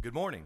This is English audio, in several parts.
Good morning.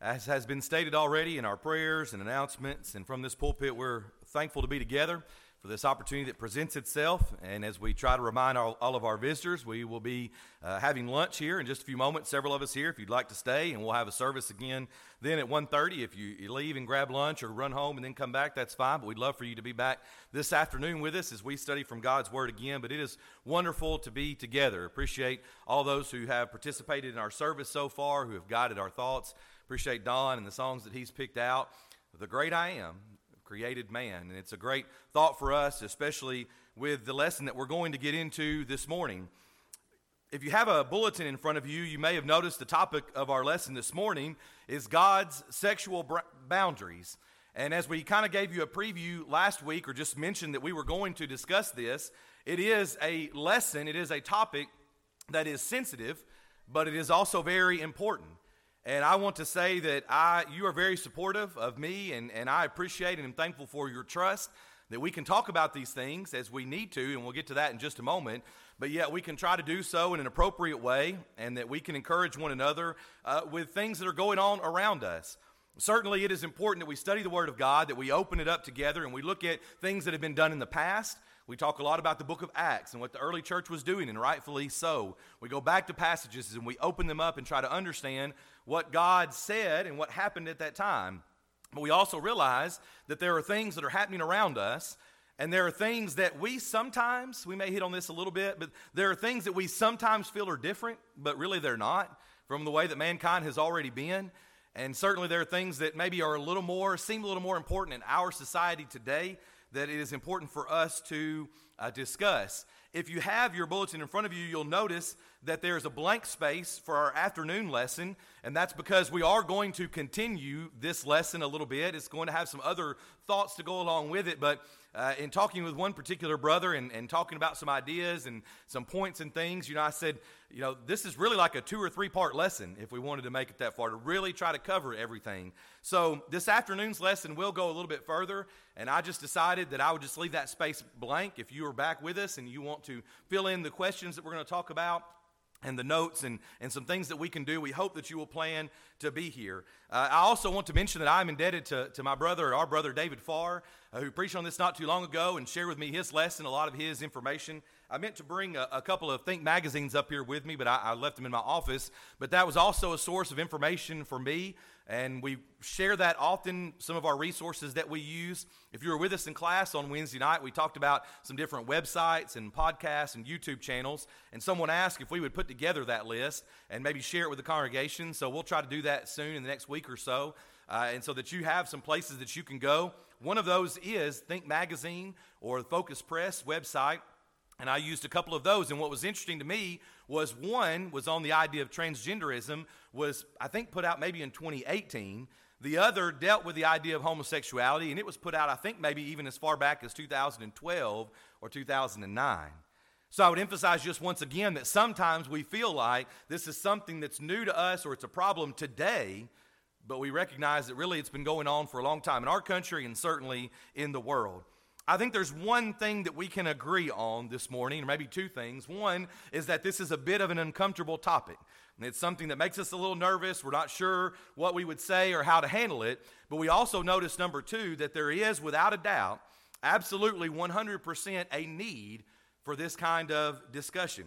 As has been stated already in our prayers and announcements, and from this pulpit, we're thankful to be together for this opportunity that presents itself. And as we try to remind all, all of our visitors, we will be uh, having lunch here in just a few moments. Several of us here, if you'd like to stay, and we'll have a service again then at 1.30. If you, you leave and grab lunch or run home and then come back, that's fine. But we'd love for you to be back this afternoon with us as we study from God's Word again. But it is wonderful to be together. Appreciate all those who have participated in our service so far, who have guided our thoughts. Appreciate Don and the songs that he's picked out. The great I am created man. And it's a great thought for us, especially with the lesson that we're going to get into this morning. If you have a bulletin in front of you, you may have noticed the topic of our lesson this morning is God's sexual boundaries. And as we kind of gave you a preview last week, or just mentioned that we were going to discuss this, it is a lesson, it is a topic that is sensitive, but it is also very important. And I want to say that I, you are very supportive of me, and, and I appreciate and am thankful for your trust that we can talk about these things as we need to, and we'll get to that in just a moment. But yet, we can try to do so in an appropriate way, and that we can encourage one another uh, with things that are going on around us. Certainly, it is important that we study the Word of God, that we open it up together, and we look at things that have been done in the past we talk a lot about the book of Acts and what the early church was doing, and rightfully so. We go back to passages and we open them up and try to understand what God said and what happened at that time. But we also realize that there are things that are happening around us, and there are things that we sometimes, we may hit on this a little bit, but there are things that we sometimes feel are different, but really they're not from the way that mankind has already been. And certainly there are things that maybe are a little more, seem a little more important in our society today that it is important for us to uh, discuss. If you have your bulletin in front of you, you'll notice that there's a blank space for our afternoon lesson, and that's because we are going to continue this lesson a little bit. It's going to have some other thoughts to go along with it, but uh, in talking with one particular brother and, and talking about some ideas and some points and things, you know, I said, you know, this is really like a two or three part lesson if we wanted to make it that far to really try to cover everything. So this afternoon's lesson will go a little bit further, and I just decided that I would just leave that space blank if you are back with us and you want to fill in the questions that we're going to talk about and the notes and, and some things that we can do. We hope that you will plan to be here. Uh, I also want to mention that I'm indebted to, to my brother, our brother David Farr, uh, who preached on this not too long ago and shared with me his lesson, a lot of his information. I meant to bring a, a couple of Think magazines up here with me, but I, I left them in my office. But that was also a source of information for me and we share that often, some of our resources that we use. If you were with us in class on Wednesday night, we talked about some different websites and podcasts and YouTube channels. And someone asked if we would put together that list and maybe share it with the congregation. So we'll try to do that soon in the next week or so. Uh, and so that you have some places that you can go. One of those is Think Magazine or the Focus Press website. And I used a couple of those. And what was interesting to me was one was on the idea of transgenderism, was I think put out maybe in 2018. The other dealt with the idea of homosexuality, and it was put out, I think, maybe even as far back as 2012 or 2009. So I would emphasize just once again that sometimes we feel like this is something that's new to us or it's a problem today, but we recognize that really it's been going on for a long time in our country and certainly in the world. I think there's one thing that we can agree on this morning, or maybe two things. One is that this is a bit of an uncomfortable topic. It's something that makes us a little nervous. We're not sure what we would say or how to handle it. But we also notice, number two, that there is, without a doubt, absolutely 100% a need for this kind of discussion.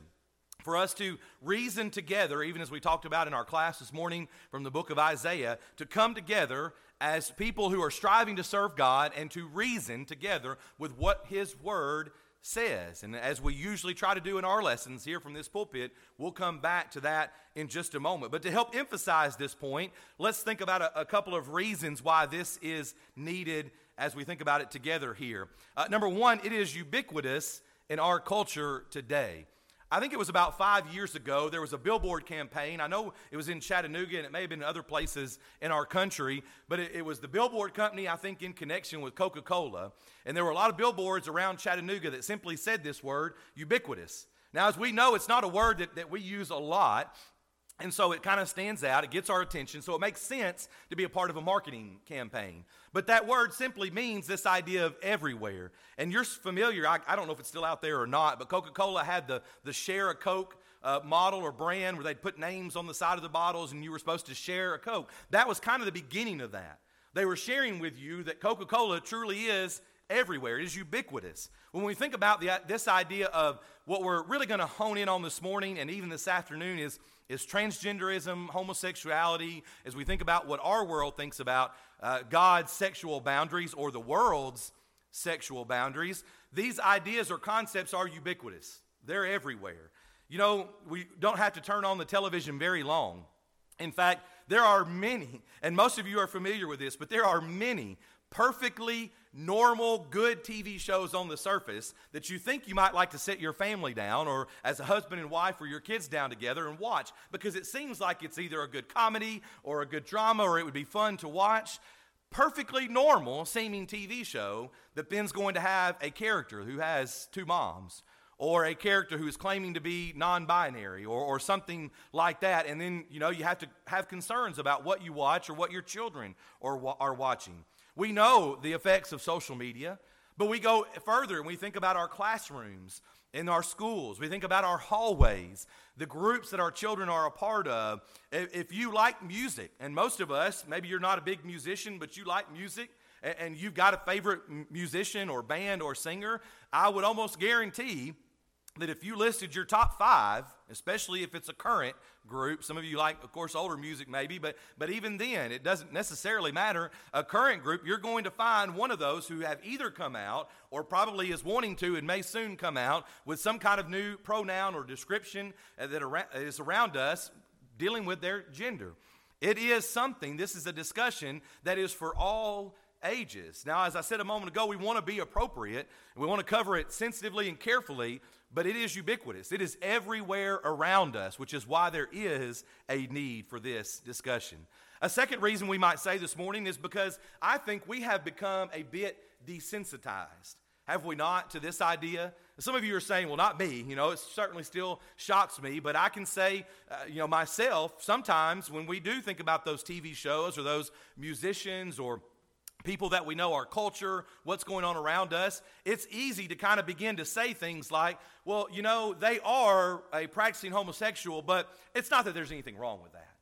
For us to reason together, even as we talked about in our class this morning from the book of Isaiah, to come together as people who are striving to serve God and to reason together with what His Word says. And as we usually try to do in our lessons here from this pulpit, we'll come back to that in just a moment. But to help emphasize this point, let's think about a, a couple of reasons why this is needed as we think about it together here. Uh, number one, it is ubiquitous in our culture today. I think it was about five years ago, there was a billboard campaign. I know it was in Chattanooga and it may have been in other places in our country, but it, it was the billboard company, I think, in connection with Coca Cola. And there were a lot of billboards around Chattanooga that simply said this word, ubiquitous. Now, as we know, it's not a word that, that we use a lot, and so it kind of stands out, it gets our attention, so it makes sense to be a part of a marketing campaign. But that word simply means this idea of everywhere. And you're familiar, I, I don't know if it's still out there or not, but Coca Cola had the, the share a Coke uh, model or brand where they'd put names on the side of the bottles and you were supposed to share a Coke. That was kind of the beginning of that. They were sharing with you that Coca Cola truly is everywhere, it is ubiquitous. When we think about the, this idea of what we're really going to hone in on this morning and even this afternoon is, is transgenderism, homosexuality, as we think about what our world thinks about uh, God's sexual boundaries or the world's sexual boundaries, these ideas or concepts are ubiquitous. They're everywhere. You know, we don't have to turn on the television very long. In fact, there are many, and most of you are familiar with this, but there are many perfectly normal, good TV shows on the surface that you think you might like to sit your family down or as a husband and wife or your kids down together and watch because it seems like it's either a good comedy or a good drama or it would be fun to watch. Perfectly normal seeming TV show that then's going to have a character who has two moms or a character who is claiming to be non-binary or, or something like that and then you know you have to have concerns about what you watch or what your children are, are watching we know the effects of social media, but we go further and we think about our classrooms, in our schools, we think about our hallways, the groups that our children are a part of. If you like music, and most of us, maybe you're not a big musician, but you like music, and you've got a favorite musician or band or singer, I would almost guarantee that if you listed your top five, especially if it's a current group, some of you like, of course, older music maybe, but, but even then, it doesn't necessarily matter. A current group, you're going to find one of those who have either come out or probably is wanting to and may soon come out with some kind of new pronoun or description uh, that is around us dealing with their gender. It is something, this is a discussion that is for all ages. Now, as I said a moment ago, we want to be appropriate we want to cover it sensitively and carefully, but it is ubiquitous. It is everywhere around us, which is why there is a need for this discussion. A second reason we might say this morning is because I think we have become a bit desensitized. Have we not to this idea? Some of you are saying, well, not me. You know, it certainly still shocks me, but I can say, uh, you know, myself, sometimes when we do think about those TV shows or those musicians or people that we know, our culture, what's going on around us, it's easy to kind of begin to say things like, well, you know, they are a practicing homosexual, but it's not that there's anything wrong with that.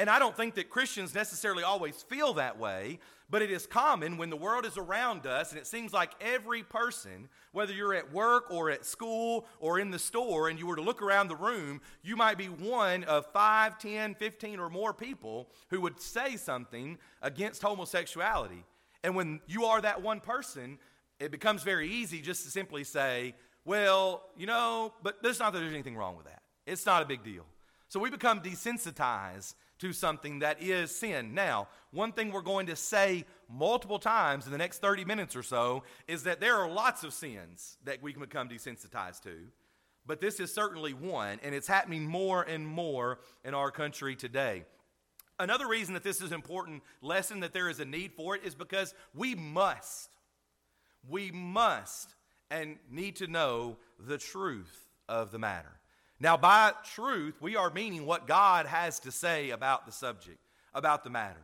And I don't think that Christians necessarily always feel that way, but it is common when the world is around us and it seems like every person, whether you're at work or at school or in the store, and you were to look around the room, you might be one of 5, 10, 15 or more people who would say something against homosexuality. And when you are that one person, it becomes very easy just to simply say, well, you know, but there's not that there's anything wrong with that. It's not a big deal. So we become desensitized to something that is sin. Now, one thing we're going to say multiple times in the next 30 minutes or so is that there are lots of sins that we can become desensitized to. But this is certainly one, and it's happening more and more in our country today. Another reason that this is an important lesson, that there is a need for it, is because we must, we must and need to know the truth of the matter. Now, by truth, we are meaning what God has to say about the subject, about the matter.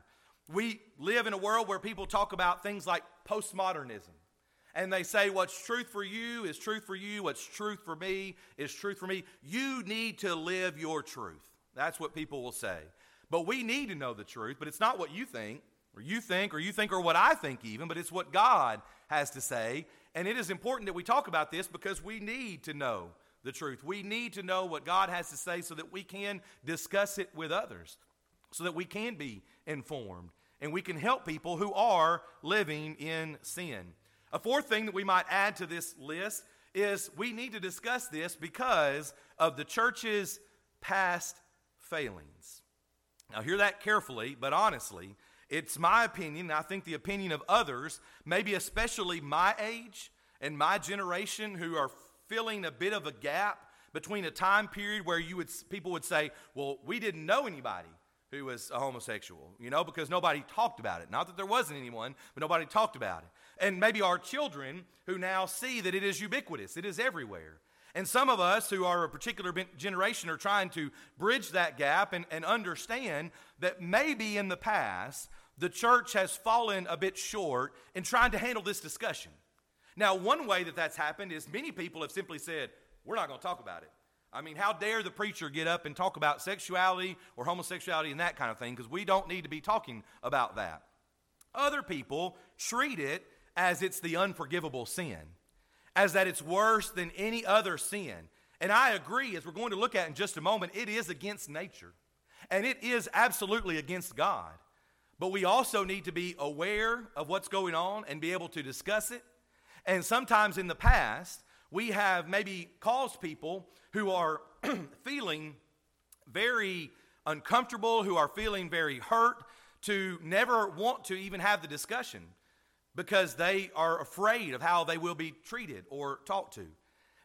We live in a world where people talk about things like postmodernism. And they say, What's truth for you is truth for you. What's truth for me is truth for me. You need to live your truth. That's what people will say. But we need to know the truth, but it's not what you think, or you think, or you think, or what I think even, but it's what God has to say. And it is important that we talk about this because we need to know the truth. We need to know what God has to say so that we can discuss it with others, so that we can be informed and we can help people who are living in sin. A fourth thing that we might add to this list is we need to discuss this because of the church's past failings. Now, hear that carefully, but honestly, it's my opinion, I think the opinion of others, maybe especially my age and my generation, who are filling a bit of a gap between a time period where you would, people would say, well, we didn't know anybody who was a homosexual, you know, because nobody talked about it. Not that there wasn't anyone, but nobody talked about it. And maybe our children who now see that it is ubiquitous, it is everywhere. And some of us who are a particular generation are trying to bridge that gap and, and understand that maybe in the past the church has fallen a bit short in trying to handle this discussion. Now, one way that that's happened is many people have simply said, We're not going to talk about it. I mean, how dare the preacher get up and talk about sexuality or homosexuality and that kind of thing because we don't need to be talking about that. Other people treat it as it's the unforgivable sin, as that it's worse than any other sin. And I agree, as we're going to look at in just a moment, it is against nature and it is absolutely against God. But we also need to be aware of what's going on and be able to discuss it. And sometimes in the past, we have maybe caused people who are feeling very uncomfortable, who are feeling very hurt, to never want to even have the discussion because they are afraid of how they will be treated or talked to.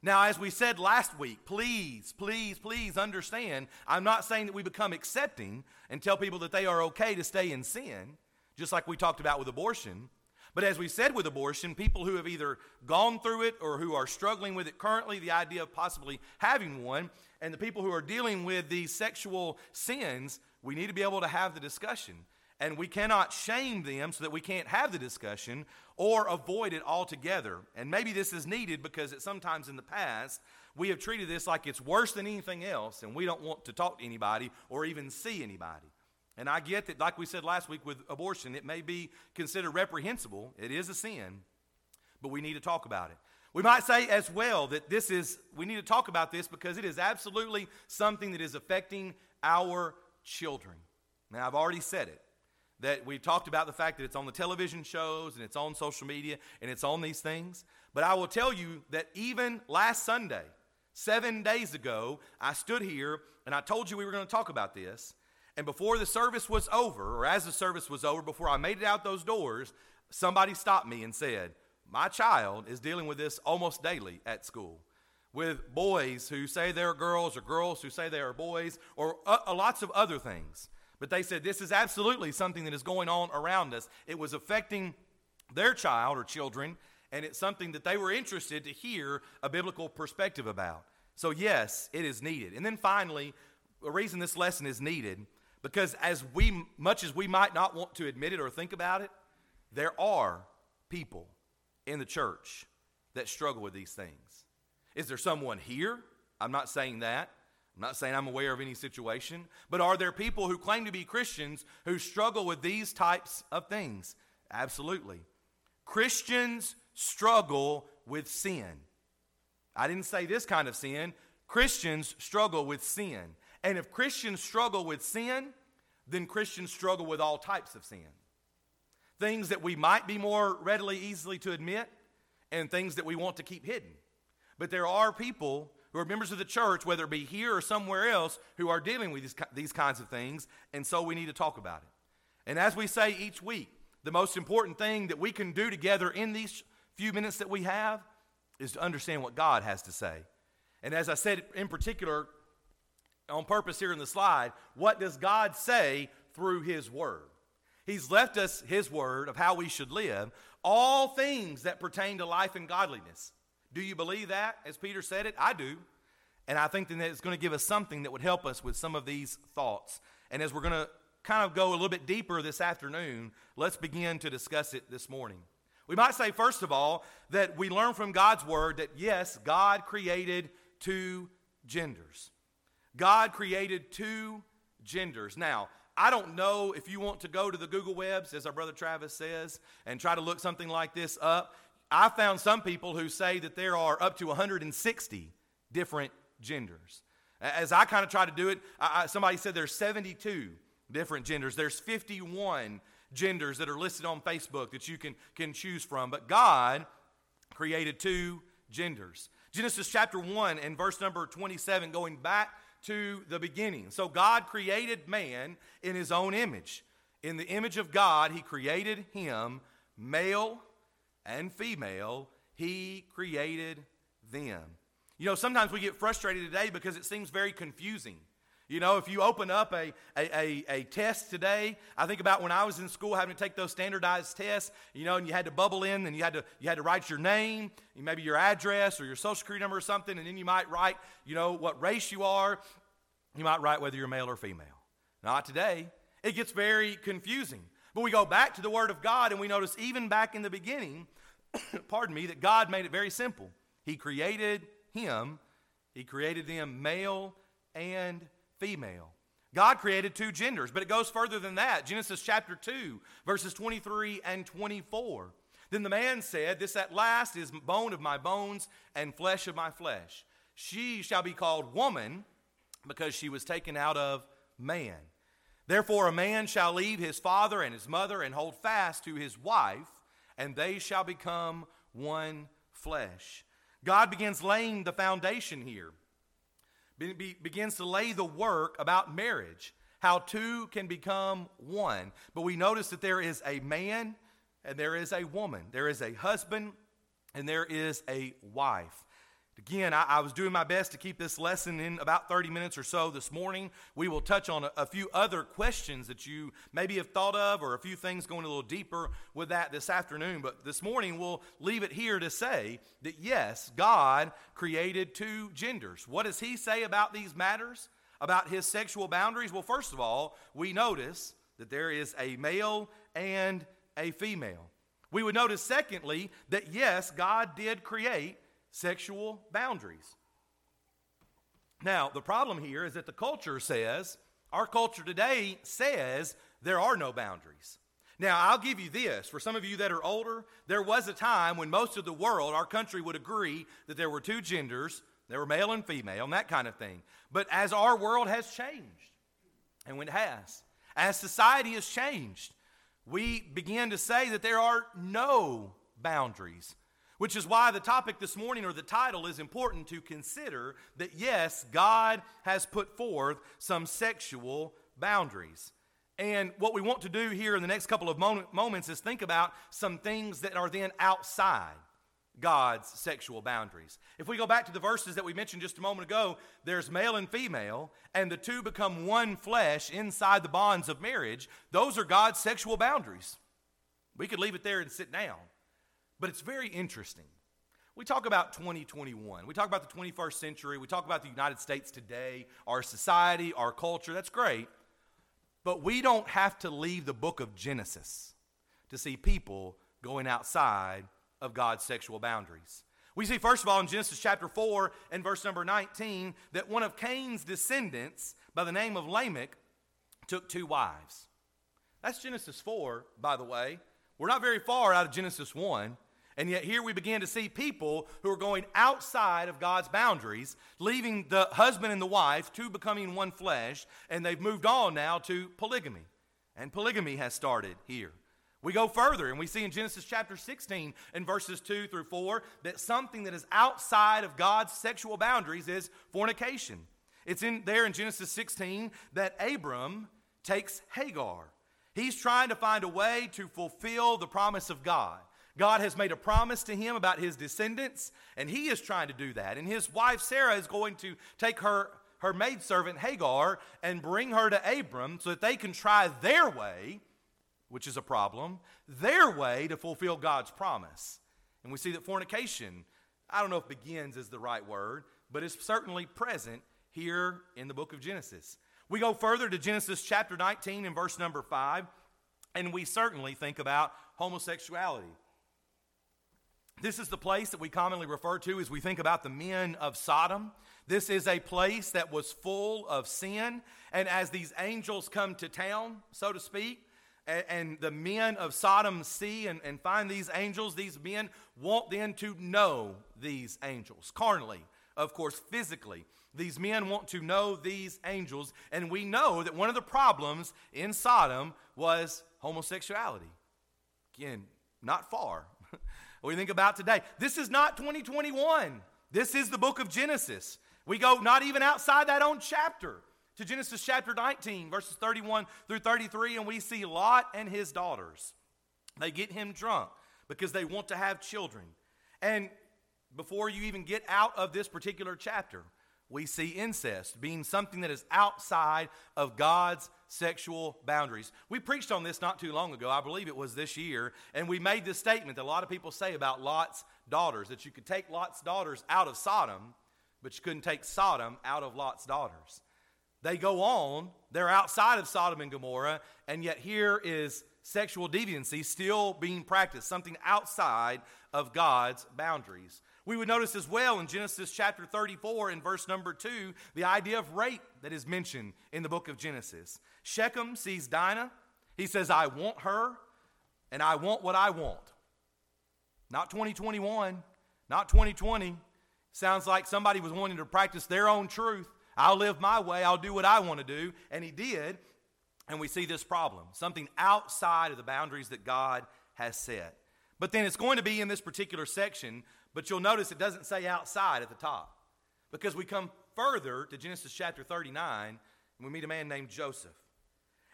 Now, as we said last week, please, please, please understand, I'm not saying that we become accepting and tell people that they are okay to stay in sin, just like we talked about with abortion. But as we said with abortion, people who have either gone through it or who are struggling with it currently, the idea of possibly having one, and the people who are dealing with these sexual sins, we need to be able to have the discussion. And we cannot shame them so that we can't have the discussion or avoid it altogether. And maybe this is needed because it sometimes in the past we have treated this like it's worse than anything else, and we don't want to talk to anybody or even see anybody. And I get that, like we said last week with abortion, it may be considered reprehensible. It is a sin, but we need to talk about it. We might say as well that this is, we need to talk about this because it is absolutely something that is affecting our children. Now, I've already said it that we talked about the fact that it's on the television shows and it's on social media and it's on these things. But I will tell you that even last Sunday, seven days ago, I stood here and I told you we were going to talk about this. And before the service was over, or as the service was over, before I made it out those doors, somebody stopped me and said, My child is dealing with this almost daily at school. With boys who say they're girls, or girls who say they are boys, or uh, lots of other things. But they said this is absolutely something that is going on around us. It was affecting their child or children, and it's something that they were interested to hear a biblical perspective about. So, yes, it is needed. And then finally, the reason this lesson is needed because as we much as we might not want to admit it or think about it, there are people in the church that struggle with these things. Is there someone here? I'm not saying that. I'm not saying I'm aware of any situation, but are there people who claim to be Christians who struggle with these types of things? Absolutely. Christians struggle with sin. I didn't say this kind of sin. Christians struggle with sin. And if Christians struggle with sin, then Christians struggle with all types of sin. Things that we might be more readily, easily to admit, and things that we want to keep hidden. But there are people who are members of the church, whether it be here or somewhere else, who are dealing with these, these kinds of things, and so we need to talk about it. And as we say each week, the most important thing that we can do together in these few minutes that we have is to understand what God has to say. And as I said in particular, on purpose here in the slide, what does God say through His Word? He's left us His Word of how we should live, all things that pertain to life and godliness. Do you believe that, as Peter said it? I do. And I think that it's going to give us something that would help us with some of these thoughts. And as we're going to kind of go a little bit deeper this afternoon, let's begin to discuss it this morning. We might say, first of all, that we learn from God's Word that yes, God created two genders. God created two genders. Now, I don't know if you want to go to the Google Webs, as our brother Travis says, and try to look something like this up. I found some people who say that there are up to 160 different genders. As I kind of try to do it, I, somebody said there's 72 different genders. There's 51 genders that are listed on Facebook that you can, can choose from. But God created two genders. Genesis chapter 1 and verse number 27, going back to the beginning. So God created man in his own image. In the image of God, he created him, male and female, he created them. You know, sometimes we get frustrated today because it seems very confusing. You know, if you open up a, a, a, a, test today, I think about when I was in school having to take those standardized tests, you know, and you had to bubble in and you had to, you had to write your name, maybe your address or your social security number or something, and then you might write, you know, what race you are. You might write whether you're male or female. Not today. It gets very confusing. But we go back to the Word of God and we notice even back in the beginning, pardon me, that God made it very simple. He created him He created them male and female. God created two genders, but it goes further than that. Genesis chapter 2, verses 23 and 24. Then the man said, This at last is bone of my bones and flesh of my flesh. She shall be called woman because she was taken out of man. Therefore, a man shall leave his father and his mother and hold fast to his wife, and they shall become one flesh. God begins laying the foundation here, be, be, begins to lay the work about marriage, how two can become one. But we notice that there is a man and there is a woman, there is a husband and there is a wife. Again, I, I, was doing my best to keep this lesson in about 30 minutes or so this morning. We will touch on a, a, few other questions that you maybe have thought of, or a few things going a little deeper with that this afternoon. But this morning, we'll leave it here to say that yes, God created two genders. What does He say about these matters, about His sexual boundaries? Well, first of all, we notice that there is a male and a female. We would notice, secondly, that yes, God did create sexual boundaries. Now, the problem here is that the culture says, our culture today says there are no boundaries. Now, I'll give you this. For some of you that are older, there was a time when most of the world, our country, would agree that there were two genders, there were male and female, and that kind of thing. But as our world has changed, and when it has, as society has changed, we begin to say that there are no boundaries which is why the topic this morning, or the title, is important to consider that yes, God has put forth some sexual boundaries. And what we want to do here in the next couple of moments is think about some things that are then outside God's sexual boundaries. If we go back to the verses that we mentioned just a moment ago, there's male and female, and the two become one flesh inside the bonds of marriage. Those are God's sexual boundaries. We could leave it there and sit down. But it's very interesting. We talk about 2021. We talk about the 21st century. We talk about the United States today, our society, our culture. That's great. But we don't have to leave the book of Genesis to see people going outside of God's sexual boundaries. We see, first of all, in Genesis chapter 4 and verse number 19, that one of Cain's descendants by the name of Lamech took two wives. That's Genesis 4, by the way. We're not very far out of Genesis 1. And yet, here we begin to see people who are going outside of God's boundaries, leaving the husband and the wife, two becoming one flesh, and they've moved on now to polygamy. And polygamy has started here. We go further and we see in Genesis chapter 16 and verses 2 through 4 that something that is outside of God's sexual boundaries is fornication. It's in there in Genesis 16 that Abram takes Hagar. He's trying to find a way to fulfill the promise of God. God has made a promise to him about his descendants, and he is trying to do that. And his wife Sarah is going to take her, her maidservant Hagar and bring her to Abram so that they can try their way, which is a problem, their way to fulfill God's promise. And we see that fornication, I don't know if begins is the right word, but it's certainly present here in the book of Genesis. We go further to Genesis chapter 19 and verse number 5, and we certainly think about homosexuality. This is the place that we commonly refer to as we think about the men of Sodom. This is a place that was full of sin. And as these angels come to town, so to speak, and, and the men of Sodom see and, and find these angels, these men want then to know these angels, carnally, of course, physically. These men want to know these angels. And we know that one of the problems in Sodom was homosexuality. Again, not far we think about today. This is not 2021. This is the book of Genesis. We go not even outside that own chapter to Genesis chapter 19, verses 31 through 33, and we see Lot and his daughters. They get him drunk because they want to have children. And before you even get out of this particular chapter, we see incest being something that is outside of God's sexual boundaries. We preached on this not too long ago. I believe it was this year. And we made this statement that a lot of people say about Lot's daughters that you could take Lot's daughters out of Sodom, but you couldn't take Sodom out of Lot's daughters. They go on, they're outside of Sodom and Gomorrah, and yet here is sexual deviancy still being practiced, something outside of God's boundaries. We would notice as well in Genesis chapter 34 and verse number 2 the idea of rape that is mentioned in the book of Genesis. Shechem sees Dinah. He says, I want her and I want what I want. Not 2021, not 2020. Sounds like somebody was wanting to practice their own truth. I'll live my way, I'll do what I want to do. And he did. And we see this problem something outside of the boundaries that God has set. But then it's going to be in this particular section, but you'll notice it doesn't say outside at the top. Because we come further to Genesis chapter 39, and we meet a man named Joseph.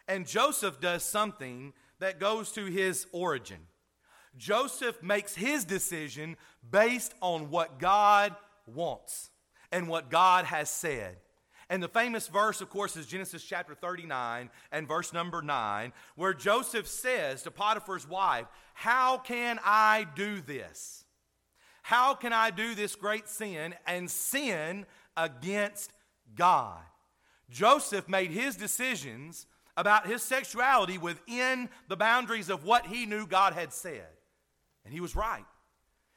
And Joseph does something that goes to his origin. Joseph makes his decision based on what God wants and what God has said. And the famous verse, of course, is Genesis chapter 39 and verse number 9, where Joseph says to Potiphar's wife, How can I do this? How can I do this great sin and sin against God? Joseph made his decisions about his sexuality within the boundaries of what he knew God had said. And he was right.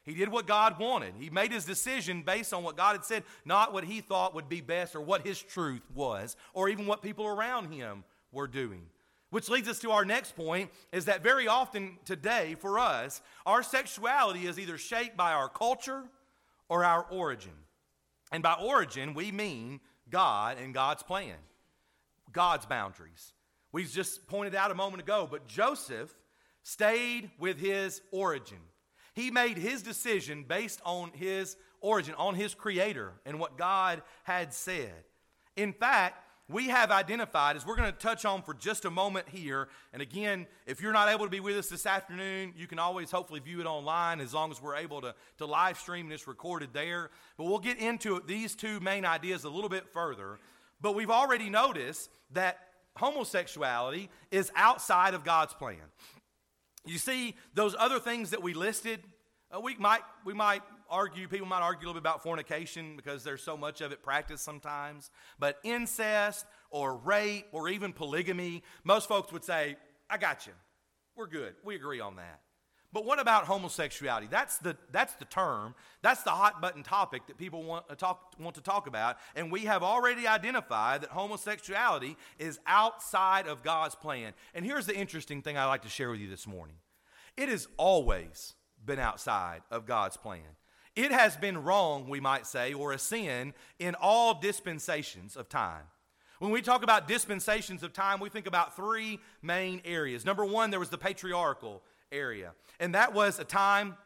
He did what God wanted. He made his decision based on what God had said, not what he thought would be best or what his truth was, or even what people around him were doing. Which leads us to our next point is that very often today for us, our sexuality is either shaped by our culture or our origin. And by origin, we mean God and God's plan, God's boundaries. We just pointed out a moment ago, but Joseph stayed with his origin. He made his decision based on his origin, on his creator, and what God had said. In fact, we have identified, as we're going to touch on for just a moment here, and again, if you're not able to be with us this afternoon, you can always hopefully view it online as long as we're able to, to live stream and it's recorded there. But we'll get into these two main ideas a little bit further. But we've already noticed that homosexuality is outside of God's plan. You see, those other things that we listed, uh, we, might, we might argue, people might argue a little bit about fornication because there's so much of it practiced sometimes. But incest or rape or even polygamy, most folks would say, I got you. We're good. We agree on that. But what about homosexuality? That's the, that's the term, that's the hot button topic that people want to, talk, want to talk about. And we have already identified that homosexuality is outside of God's plan. And here's the interesting thing I'd like to share with you this morning it has always been outside of God's plan. It has been wrong, we might say, or a sin in all dispensations of time. When we talk about dispensations of time, we think about three main areas. Number one, there was the patriarchal area. And that was a time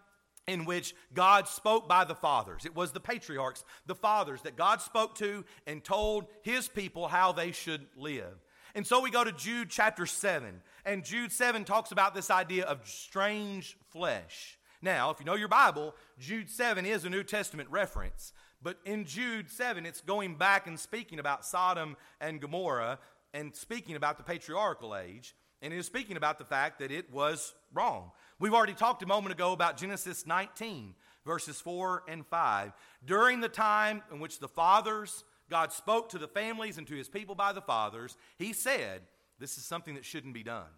in which God spoke by the fathers. It was the patriarchs, the fathers, that God spoke to and told his people how they should live. And so we go to Jude chapter 7, and Jude 7 talks about this idea of strange flesh. Now, if you know your Bible, Jude 7 is a New Testament reference. But in Jude 7, it's going back and speaking about Sodom and Gomorrah and speaking about the patriarchal age. And it is speaking about the fact that it was wrong. We've already talked a moment ago about Genesis 19, verses 4 and 5. During the time in which the fathers, God spoke to the families and to his people by the fathers, he said, This is something that shouldn't be done.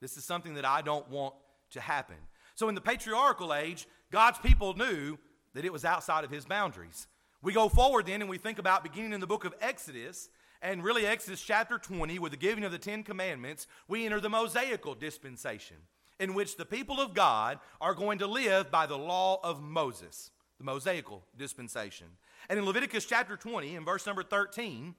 This is something that I don't want to happen. So in the patriarchal age, God's people knew that it was outside of his boundaries. We go forward then and we think about beginning in the book of Exodus and really Exodus chapter 20, with the giving of the Ten Commandments, we enter the Mosaical dispensation, in which the people of God are going to live by the law of Moses, the Mosaical dispensation. And in Leviticus chapter 20, in verse number 13,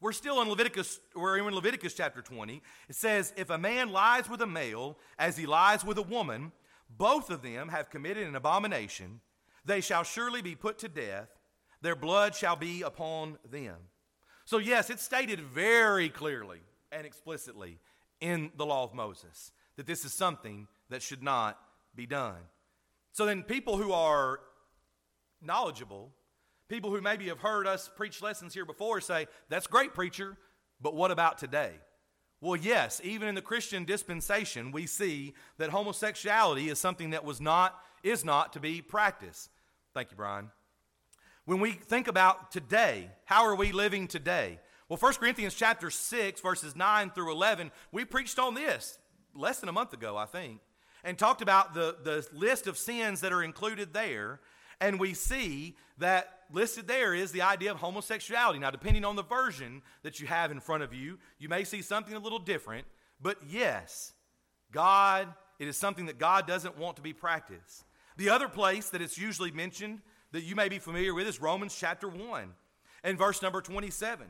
we're still in Leviticus, we're in Leviticus chapter 20. It says, If a man lies with a male as he lies with a woman, both of them have committed an abomination, they shall surely be put to death, their blood shall be upon them. So, yes, it's stated very clearly and explicitly in the law of Moses that this is something that should not be done. So, then people who are knowledgeable, people who maybe have heard us preach lessons here before say, That's great, preacher, but what about today? Well, yes, even in the Christian dispensation, we see that homosexuality is something that was not, is not to be practiced. Thank you, Brian. When we think about today, how are we living today? Well, 1 Corinthians chapter 6, verses 9 through 11, we preached on this less than a month ago, I think, and talked about the, the list of sins that are included there. And we see that listed there is the idea of homosexuality. Now, depending on the version that you have in front of you, you may see something a little different. But yes, God, it is something that God doesn't want to be practiced. The other place that it's usually mentioned that you may be familiar with is Romans chapter 1 and verse number 27.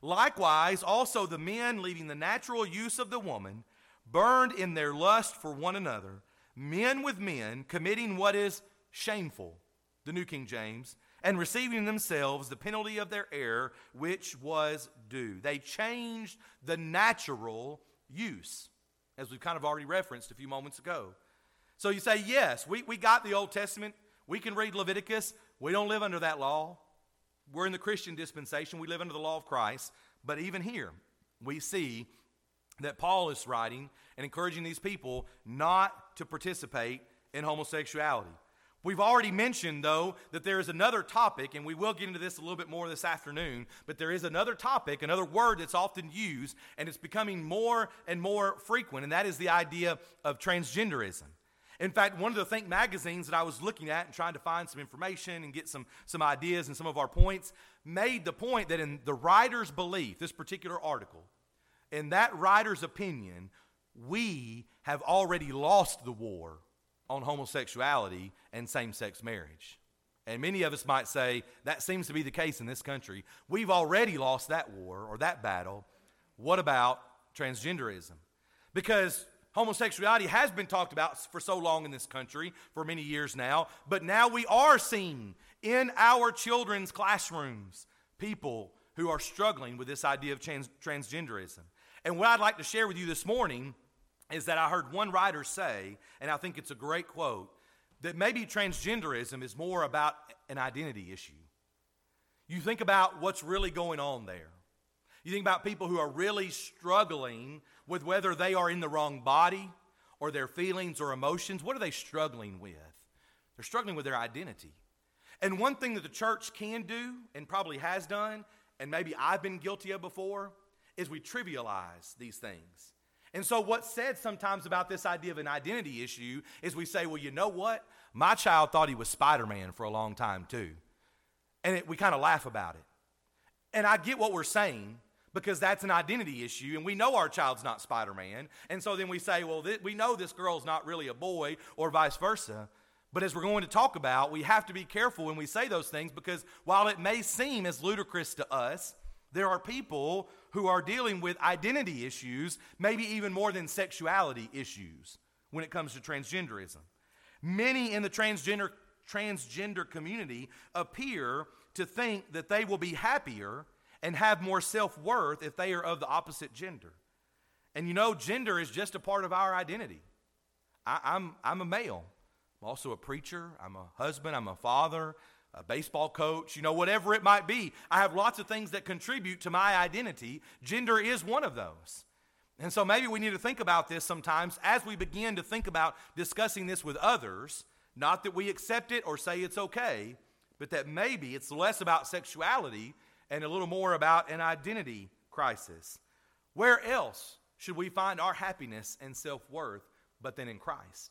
Likewise, also the men leaving the natural use of the woman burned in their lust for one another, men with men committing what is shameful, the New King James, and receiving themselves the penalty of their error, which was due. They changed the natural use, as we've kind of already referenced a few moments ago. So you say, yes, we, we got the Old Testament. We can read Leviticus. We don't live under that law. We're in the Christian dispensation. We live under the law of Christ. But even here, we see that Paul is writing and encouraging these people not to participate in homosexuality. We've already mentioned, though, that there is another topic, and we will get into this a little bit more this afternoon, but there is another topic, another word that's often used, and it's becoming more and more frequent, and that is the idea of transgenderism. In fact, one of the Think magazines that I was looking at and trying to find some information and get some, some ideas and some of our points made the point that in the writer's belief, this particular article, in that writer's opinion, we have already lost the war on homosexuality and same sex marriage. And many of us might say that seems to be the case in this country. We've already lost that war or that battle. What about transgenderism? Because homosexuality has been talked about for so long in this country, for many years now, but now we are seeing in our children's classrooms people who are struggling with this idea of trans- transgenderism. And what I'd like to share with you this morning is that I heard one writer say, and I think it's a great quote, that maybe transgenderism is more about an identity issue. You think about what's really going on there. You think about people who are really struggling with whether they are in the wrong body or their feelings or emotions. What are they struggling with? They're struggling with their identity. And one thing that the church can do, and probably has done, and maybe I've been guilty of before, is we trivialize these things. And so, what's said sometimes about this idea of an identity issue is we say, well, you know what? My child thought he was Spider Man for a long time, too. And it, we kind of laugh about it. And I get what we're saying because that's an identity issue, and we know our child's not Spider Man. And so then we say, well, th- we know this girl's not really a boy, or vice versa. But as we're going to talk about, we have to be careful when we say those things because while it may seem as ludicrous to us, there are people who are dealing with identity issues, maybe even more than sexuality issues when it comes to transgenderism. Many in the transgender, transgender community appear to think that they will be happier and have more self worth if they are of the opposite gender. And you know, gender is just a part of our identity. I, I'm, I'm a male. I'm also a preacher. I'm a husband. I'm a father a baseball coach, you know, whatever it might be. I have lots of things that contribute to my identity. Gender is one of those. And so maybe we need to think about this sometimes as we begin to think about discussing this with others. Not that we accept it or say it's okay, but that maybe it's less about sexuality and a little more about an identity crisis. Where else should we find our happiness and self worth but then in Christ?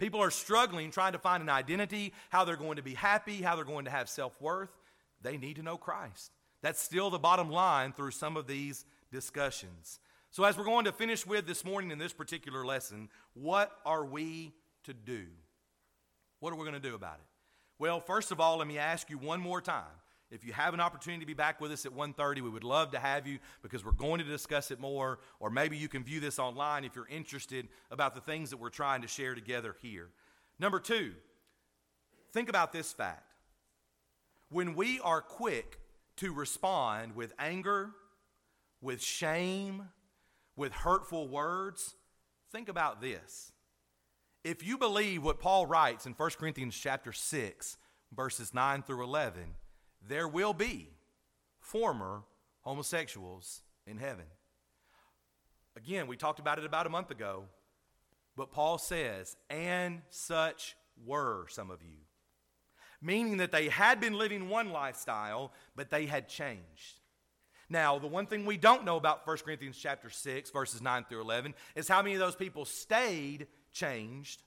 People are struggling trying to find an identity, how they're going to be happy, how they're going to have self worth. They need to know Christ. That's still the bottom line through some of these discussions. So, as we're going to finish with this morning in this particular lesson, what are we to do? What are we going to do about it? Well, first of all, let me ask you one more time. If you have an opportunity to be back with us at 1:30, we would love to have you because we're going to discuss it more or maybe you can view this online if you're interested about the things that we're trying to share together here. Number 2, think about this fact. When we are quick to respond with anger, with shame, with hurtful words, think about this. If you believe what Paul writes in 1 Corinthians chapter 6, verses 9 through 11, there will be former homosexuals in heaven. Again, we talked about it about a month ago, but Paul says, and such were some of you. Meaning that they had been living one lifestyle, but they had changed. Now, the one thing we don't know about 1 Corinthians chapter 6, verses 9 through 11, is how many of those people stayed changed,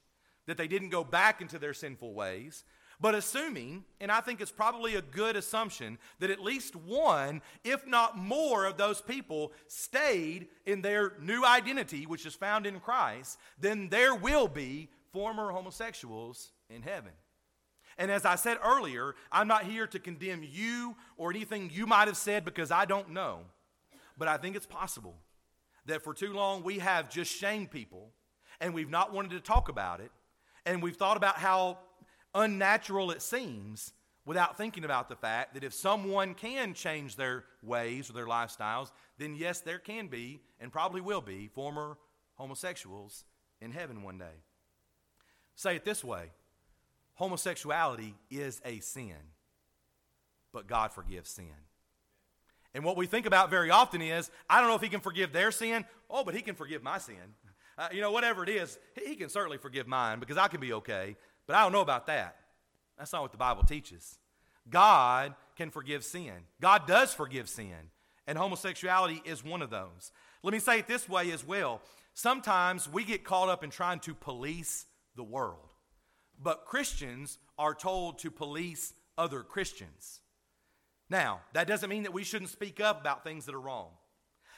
that they didn't go back into their sinful ways, but assuming, and I think it's probably a good assumption, that at least one, if not more, of those people stayed in their new identity, which is found in Christ, then there will be former homosexuals in heaven. And as I said earlier, I'm not here to condemn you or anything you might have said because I don't know. But I think it's possible that for too long we have just shamed people and we've not wanted to talk about it and we've thought about how unnatural it seems without thinking about the fact that if someone can change their ways or their lifestyles, then yes, there can be and probably will be former homosexuals in heaven one day. Say it this way homosexuality is a sin, but God forgives sin. And what we think about very often is, I don't know if He can forgive their sin. Oh, but He can forgive my sin. Uh, you know, whatever it is, He can certainly forgive mine because I can be okay. But I don't know about that. That's not what the Bible teaches. God can forgive sin. God does forgive sin. And homosexuality is one of those. Let me say it this way as well. Sometimes we get caught up in trying to police the world, but Christians are told to police other Christians. Now, that doesn't mean that we shouldn't speak up about things that are wrong.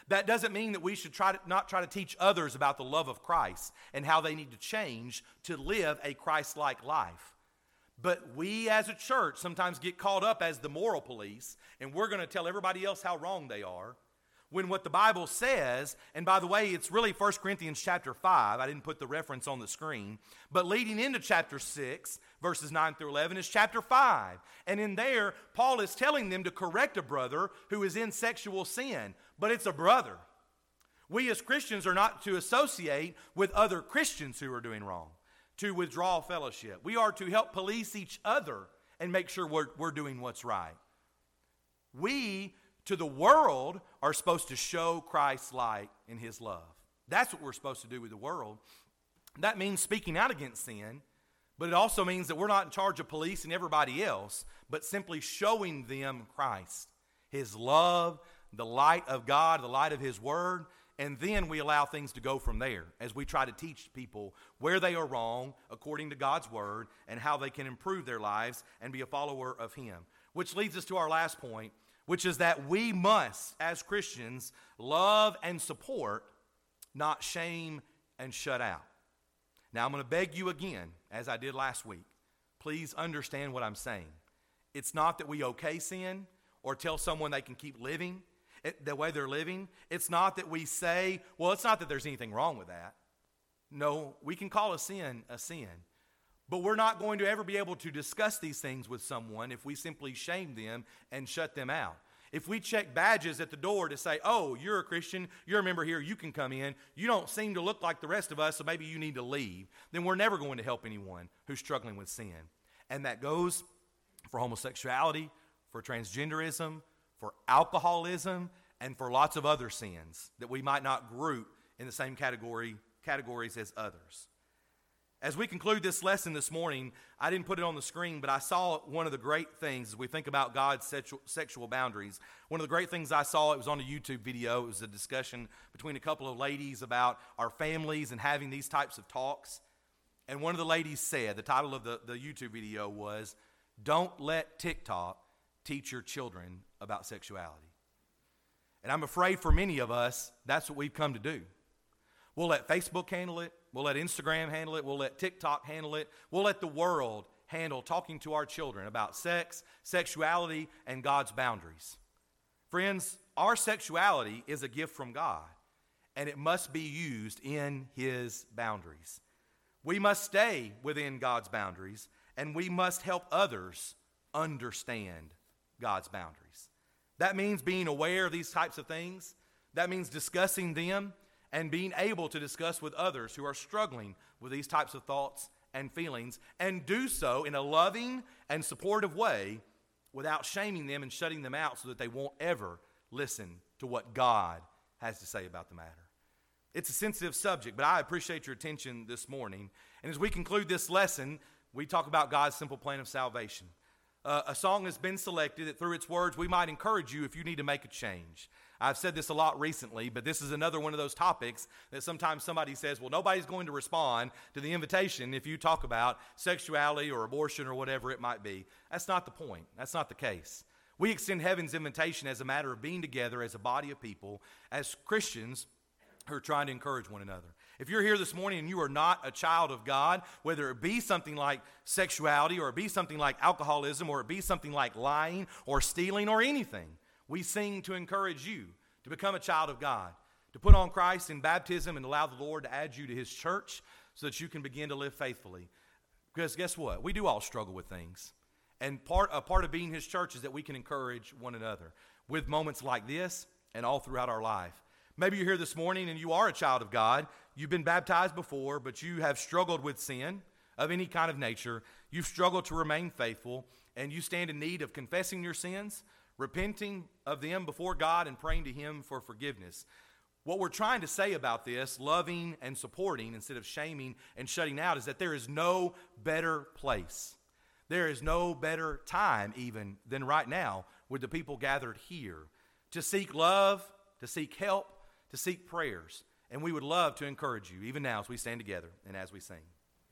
That doesn't mean that we should try to not try to teach others about the love of Christ and how they need to change to live a Christ like life. But we as a church sometimes get caught up as the moral police, and we're going to tell everybody else how wrong they are. When what the Bible says, and by the way, it's really 1 Corinthians chapter 5. I didn't put the reference on the screen. But leading into chapter 6, verses 9 through 11, is chapter 5. And in there, Paul is telling them to correct a brother who is in sexual sin but it's a brother. We as Christians are not to associate with other Christians who are doing wrong, to withdraw fellowship. We are to help police each other and make sure we're, we're doing what's right. We, to the world, are supposed to show Christ's light in his love. That's what we're supposed to do with the world. That means speaking out against sin, but it also means that we're not in charge of policing everybody else, but simply showing them Christ, his love, the light of God, the light of His Word, and then we allow things to go from there as we try to teach people where they are wrong according to God's Word and how they can improve their lives and be a follower of Him. Which leads us to our last point, which is that we must, as Christians, love and support, not shame and shut out. Now, I'm going to beg you again, as I did last week, please understand what I'm saying. It's not that we okay sin or tell someone they can keep living the way they're living, it's not that we say, well, it's not that there's anything wrong with that. No, we can call a sin a sin. But we're not going to ever be able to discuss these things with someone if we simply shame them and shut them out. If we check badges at the door to say, oh, you're a Christian, you're a member here, you can come in, you don't seem to look like the rest of us, so maybe you need to leave, then we're never going to help anyone who's struggling with sin. And that goes for homosexuality, for transgenderism, for alcoholism, and for lots of other sins that we might not group in the same category categories as others. As we conclude this lesson this morning, I didn't put it on the screen, but I saw one of the great things as we think about God's sexual, boundaries. One of the great things I saw, it was on a YouTube video. It was a discussion between a couple of ladies about our families and having these types of talks. And one of the ladies said, the title of the, the YouTube video was, Don't Let TikTok teach your children about sexuality. And I'm afraid for many of us, that's what we've come to do. We'll let Facebook handle it, we'll let Instagram handle it, we'll let TikTok handle it, we'll let the world handle talking to our children about sex, sexuality, and God's boundaries. Friends, our sexuality is a gift from God, and it must be used in His boundaries. We must stay within God's boundaries, and we must help others understand God's boundaries. That means being aware of these types of things. That means discussing them and being able to discuss with others who are struggling with these types of thoughts and feelings and do so in a loving and supportive way without shaming them and shutting them out so that they won't ever listen to what God has to say about the matter. It's a sensitive subject, but I appreciate your attention this morning. And as we conclude this lesson, we talk about God's simple plan of salvation uh, a song has been selected that through its words we might encourage you if you need to make a change. I've said this a lot recently, but this is another one of those topics that sometimes somebody says, well, nobody's going to respond to the invitation if you talk about sexuality or abortion or whatever it might be. That's not the point. That's not the case. We extend heaven's invitation as a matter of being together as a body of people, as Christians who are trying to encourage one another. If you're here this morning and you are not a child of God, whether it be something like sexuality or it be something like alcoholism or it be something like lying or stealing or anything, we sing to encourage you to become a child of God, to put on Christ in baptism and allow the Lord to add you to His church so that you can begin to live faithfully. Because guess what? We do all struggle with things. And part, a part of being His church is that we can encourage one another with moments like this and all throughout our life. Maybe you're here this morning and you are a child of God. You've been baptized before, but you have struggled with sin of any kind of nature. You've struggled to remain faithful, and you stand in need of confessing your sins, repenting of them before God, and praying to Him for forgiveness. What we're trying to say about this, loving and supporting instead of shaming and shutting out, is that there is no better place. There is no better time, even, than right now with the people gathered here to seek love, to seek help, to seek prayers. And we would love to encourage you, even now as we stand together and as we sing.